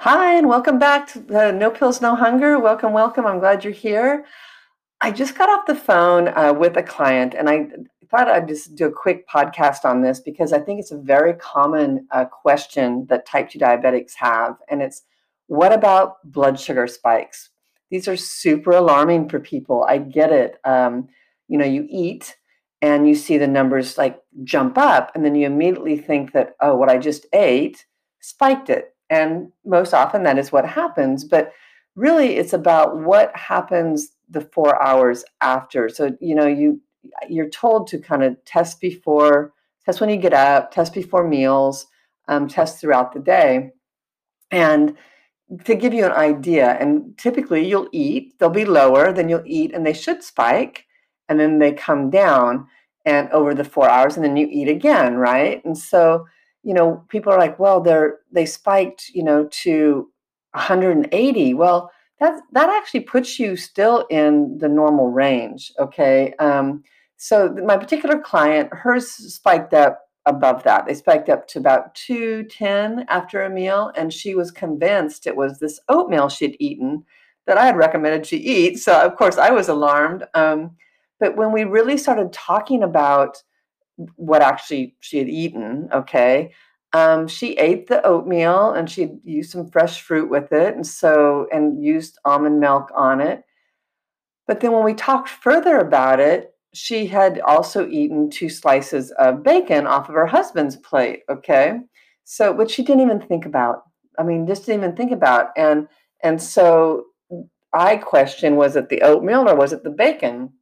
Hi, and welcome back to No Pills, No Hunger. Welcome, welcome. I'm glad you're here. I just got off the phone uh, with a client, and I thought I'd just do a quick podcast on this because I think it's a very common uh, question that type 2 diabetics have. And it's what about blood sugar spikes? These are super alarming for people. I get it. Um, you know, you eat and you see the numbers like jump up, and then you immediately think that, oh, what I just ate spiked it. And most often that is what happens. But really, it's about what happens the four hours after. So, you know, you you're told to kind of test before, test when you get up, test before meals, um, test throughout the day. And to give you an idea, and typically you'll eat, they'll be lower, then you'll eat, and they should spike, and then they come down and over the four hours, and then you eat again, right? And so, you know, people are like, well, they're they spiked, you know, to 180. Well, that that actually puts you still in the normal range. Okay. Um, so my particular client, hers spiked up above that. They spiked up to about 210 after a meal, and she was convinced it was this oatmeal she'd eaten that I had recommended she eat. So, of course, I was alarmed. Um, but when we really started talking about what actually she had eaten, okay, um, she ate the oatmeal and she used some fresh fruit with it, and so and used almond milk on it. But then when we talked further about it, she had also eaten two slices of bacon off of her husband's plate. Okay. So, which she didn't even think about. I mean, just didn't even think about. And, and so I question was it the oatmeal or was it the bacon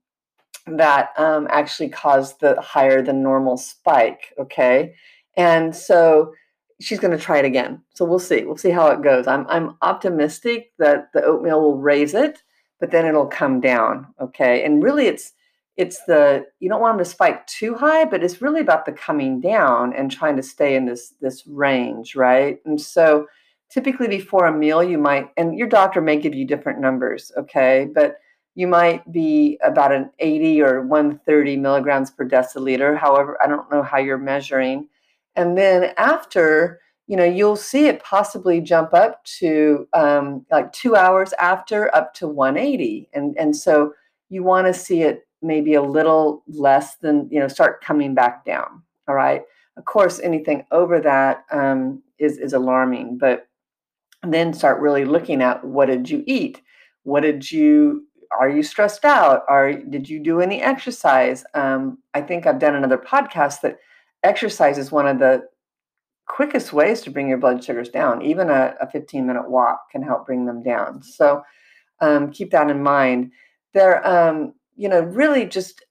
that um, actually caused the higher than normal spike? Okay. And so she's going to try it again. So we'll see. We'll see how it goes. I'm, I'm optimistic that the oatmeal will raise it, but then it'll come down. Okay. And really, it's, it's the you don't want them to spike too high but it's really about the coming down and trying to stay in this this range right and so typically before a meal you might and your doctor may give you different numbers okay but you might be about an 80 or 130 milligrams per deciliter however i don't know how you're measuring and then after you know you'll see it possibly jump up to um, like two hours after up to 180 and and so you want to see it maybe a little less than, you know, start coming back down. All right. Of course, anything over that um, is is alarming, but then start really looking at what did you eat? What did you are you stressed out? Are did you do any exercise? Um, I think I've done another podcast that exercise is one of the quickest ways to bring your blood sugars down. Even a, a 15 minute walk can help bring them down. So um, keep that in mind. There, um, you know, really just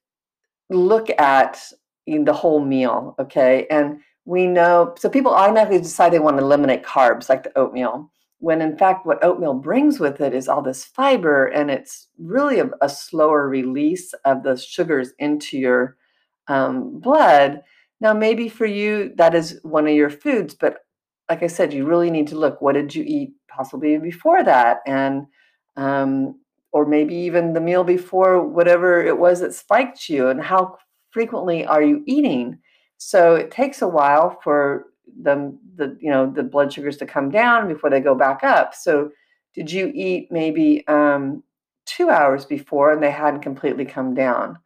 look at the whole meal, okay? And we know, so people automatically decide they want to eliminate carbs like the oatmeal, when in fact, what oatmeal brings with it is all this fiber and it's really a, a slower release of the sugars into your um, blood. Now, maybe for you, that is one of your foods, but like I said, you really need to look what did you eat possibly before that? And um, or maybe even the meal before whatever it was that spiked you and how frequently are you eating so it takes a while for the the you know the blood sugars to come down before they go back up so did you eat maybe um, two hours before and they hadn't completely come down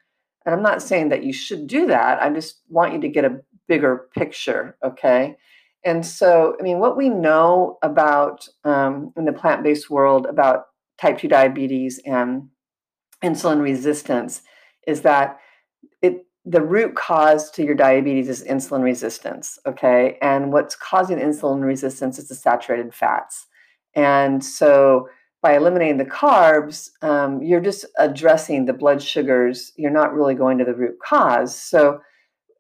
and i'm not saying that you should do that i just want you to get a bigger picture. Okay. And so, I mean, what we know about um, in the plant based world about type 2 diabetes and insulin resistance is that the root cause to your diabetes is insulin resistance okay? And what's causing insulin resistance is the saturated fats. And so by eliminating the carbs um, you're just addressing the blood sugars. You're not really going to the root cause. So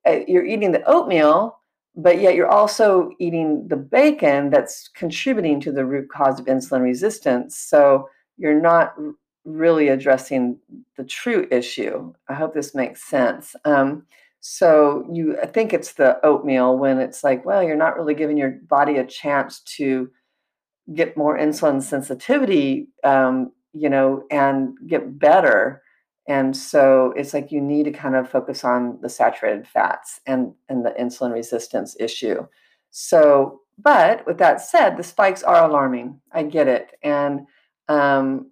uh, you're eating the oatmeal but yet you're also eating the bacon that's contributing to the root cause of insulin resistance. So you're not really addressing the true issue. I hope this makes sense. Um, so you I think it's the oatmeal when it's like, well, you're not really giving your body a chance to get more insulin sensitivity, um, you know, and get better. And so it's like you need to kind of focus on the saturated fats and and the insulin resistance issue. So, but with that said, the spikes are alarming. I get it, and um,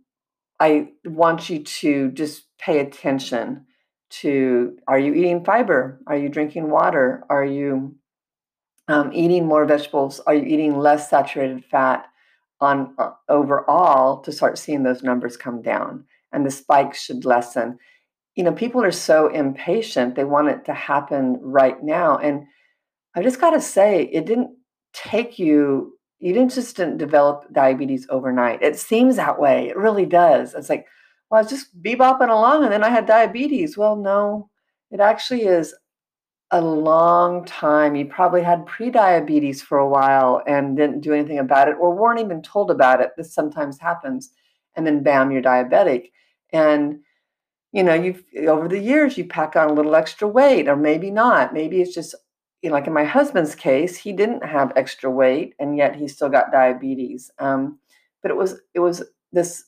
I want you to just pay attention to are you eating fiber? Are you drinking water? Are you um, eating more vegetables? Are you eating less saturated fat on uh, overall to start seeing those numbers come down? And the spikes should lessen. You know, people are so impatient, they want it to happen right now. And I just got to say, it didn't take you you didn't just didn't develop diabetes overnight. It seems that way. It really does. It's like, well, I was just bebopping along and then I had diabetes. Well, no, it actually is a long time. You probably had pre-diabetes for a while and didn't do anything about it or weren't even told about it. This sometimes happens. And then bam, you're diabetic. And you know, you've over the years you pack on a little extra weight, or maybe not. Maybe it's just you know, like in my husband's case, he didn't have extra weight and yet he still got diabetes. Um, but it was it was this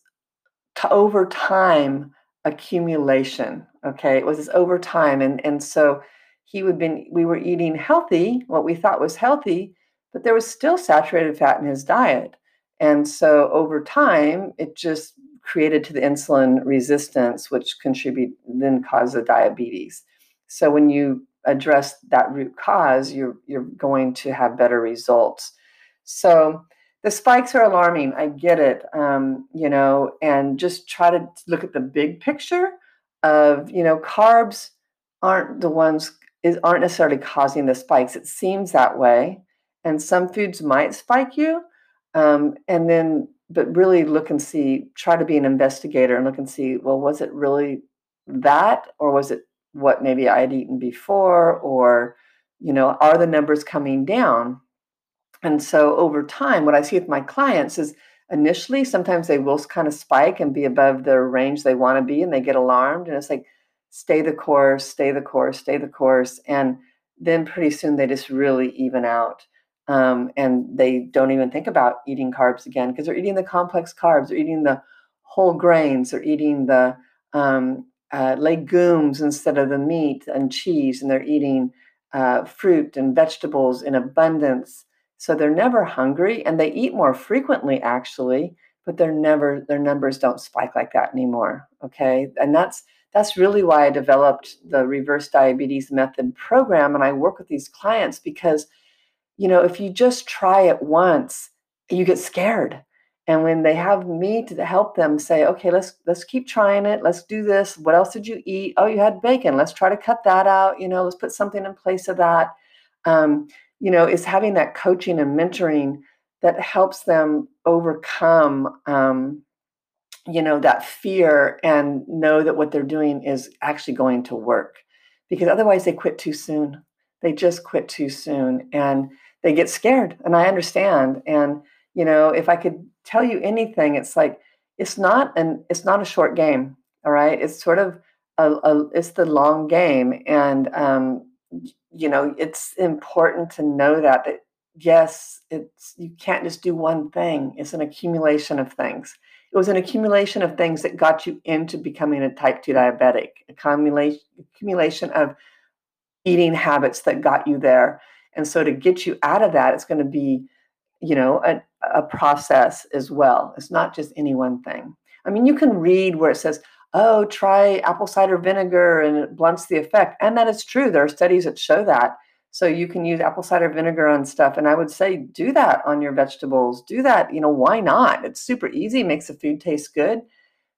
t- over time accumulation. Okay, it was this over time, and and so he would been we were eating healthy, what we thought was healthy, but there was still saturated fat in his diet, and so over time it just created to the insulin resistance, which contribute then cause the diabetes. So when you address that root cause, you're you're going to have better results. So the spikes are alarming. I get it, um, you know, and just try to look at the big picture of you know carbs aren't the ones is aren't necessarily causing the spikes. It seems that way, and some foods might spike you, um, and then but really look and see. Try to be an investigator and look and see. Well, was it really that, or was it what maybe I had eaten before, or, you know, are the numbers coming down? And so over time, what I see with my clients is initially sometimes they will kind of spike and be above the range they want to be and they get alarmed. And it's like, stay the course, stay the course, stay the course. And then pretty soon they just really even out. Um, and they don't even think about eating carbs again because they're eating the complex carbs, they're eating the whole grains, they're eating the um, uh, legumes instead of the meat and cheese, and they're eating uh, fruit and vegetables in abundance. So they're never hungry, and they eat more frequently, actually. But they're never their numbers don't spike like that anymore. Okay, and that's that's really why I developed the reverse diabetes method program, and I work with these clients because, you know, if you just try it once, you get scared and when they have me to help them say okay let's let's keep trying it. Let's do this. What else did you eat? Oh you had bacon. Let's try to cut that out. You know let's put something in place of that. Um, you know is having that coaching and mentoring that helps them overcome um, you know that fear and know that what they're doing is actually going to work. Because otherwise they quit too soon. They just quit too soon and they get scared. And i understand. And you know if i could tell you anything, it's like it's not an it's not a short game. All right, it's sort of a, a it's the long game, and um, you know it's important to know that that yes, it's you can't just do one thing. It's an accumulation of things. It was an accumulation of things that got you into becoming a type 2 diabetic, accumulation, accumulation of eating habits that got you there. And so to get you out of that, it's going to be, you know, a, a process as well. It's not just any one thing. I mean, you can read where it says, oh, try apple cider vinegar and it blunts the effect. And that is true. There are studies that show that. So you can use apple cider vinegar on stuff. And I would say do that on your vegetables. Do that. You know, why not? It's super easy, makes the food taste good.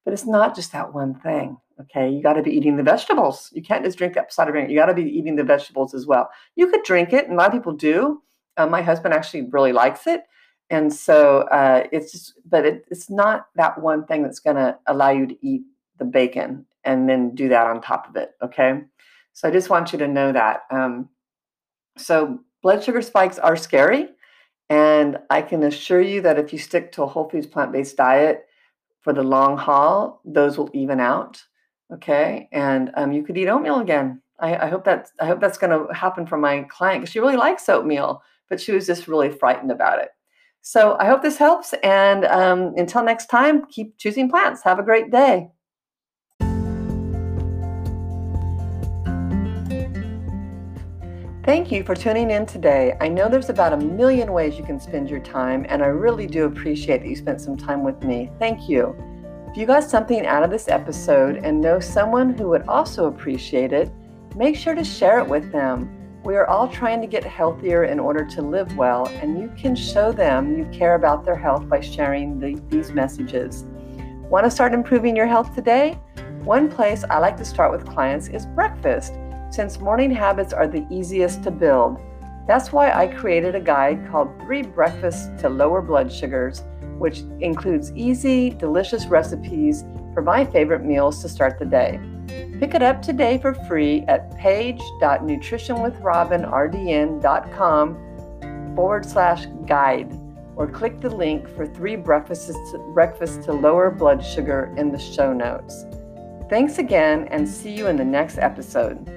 But it's not just that one thing. Okay. You got to be eating the vegetables. You can't just drink apple cider vinegar. You got to be eating the vegetables as well. You could drink it, and a lot of people do. Uh, my husband actually really likes it. And so uh, it's just, but it, it's not that one thing that's going to allow you to eat the bacon and then do that on top of it. Okay. So I just want you to know that. Um, so, blood sugar spikes are scary. And I can assure you that if you stick to a whole foods plant based diet for the long haul, those will even out. Okay. And um, you could eat oatmeal again. I, I hope that I hope that's going to happen for my client because she really likes oatmeal, but she was just really frightened about it. So I hope this helps. And um, until next time, keep choosing plants. Have a great day. Thank you for tuning in today. I know there's about a million ways you can spend your time, and I really do appreciate that you spent some time with me. Thank you. If you got something out of this episode and know someone who would also appreciate it, make sure to share it with them. We are all trying to get healthier in order to live well, and you can show them you care about their health by sharing the, these messages. Want to start improving your health today? One place I like to start with clients is breakfast since morning habits are the easiest to build. That's why I created a guide called Three Breakfasts to Lower Blood Sugars, which includes easy, delicious recipes for my favorite meals to start the day. Pick it up today for free at page.nutritionwithrobinrdn.com forward slash guide or click the link for three breakfasts to, breakfasts to lower blood sugar in the show notes. Thanks again and see you in the next episode.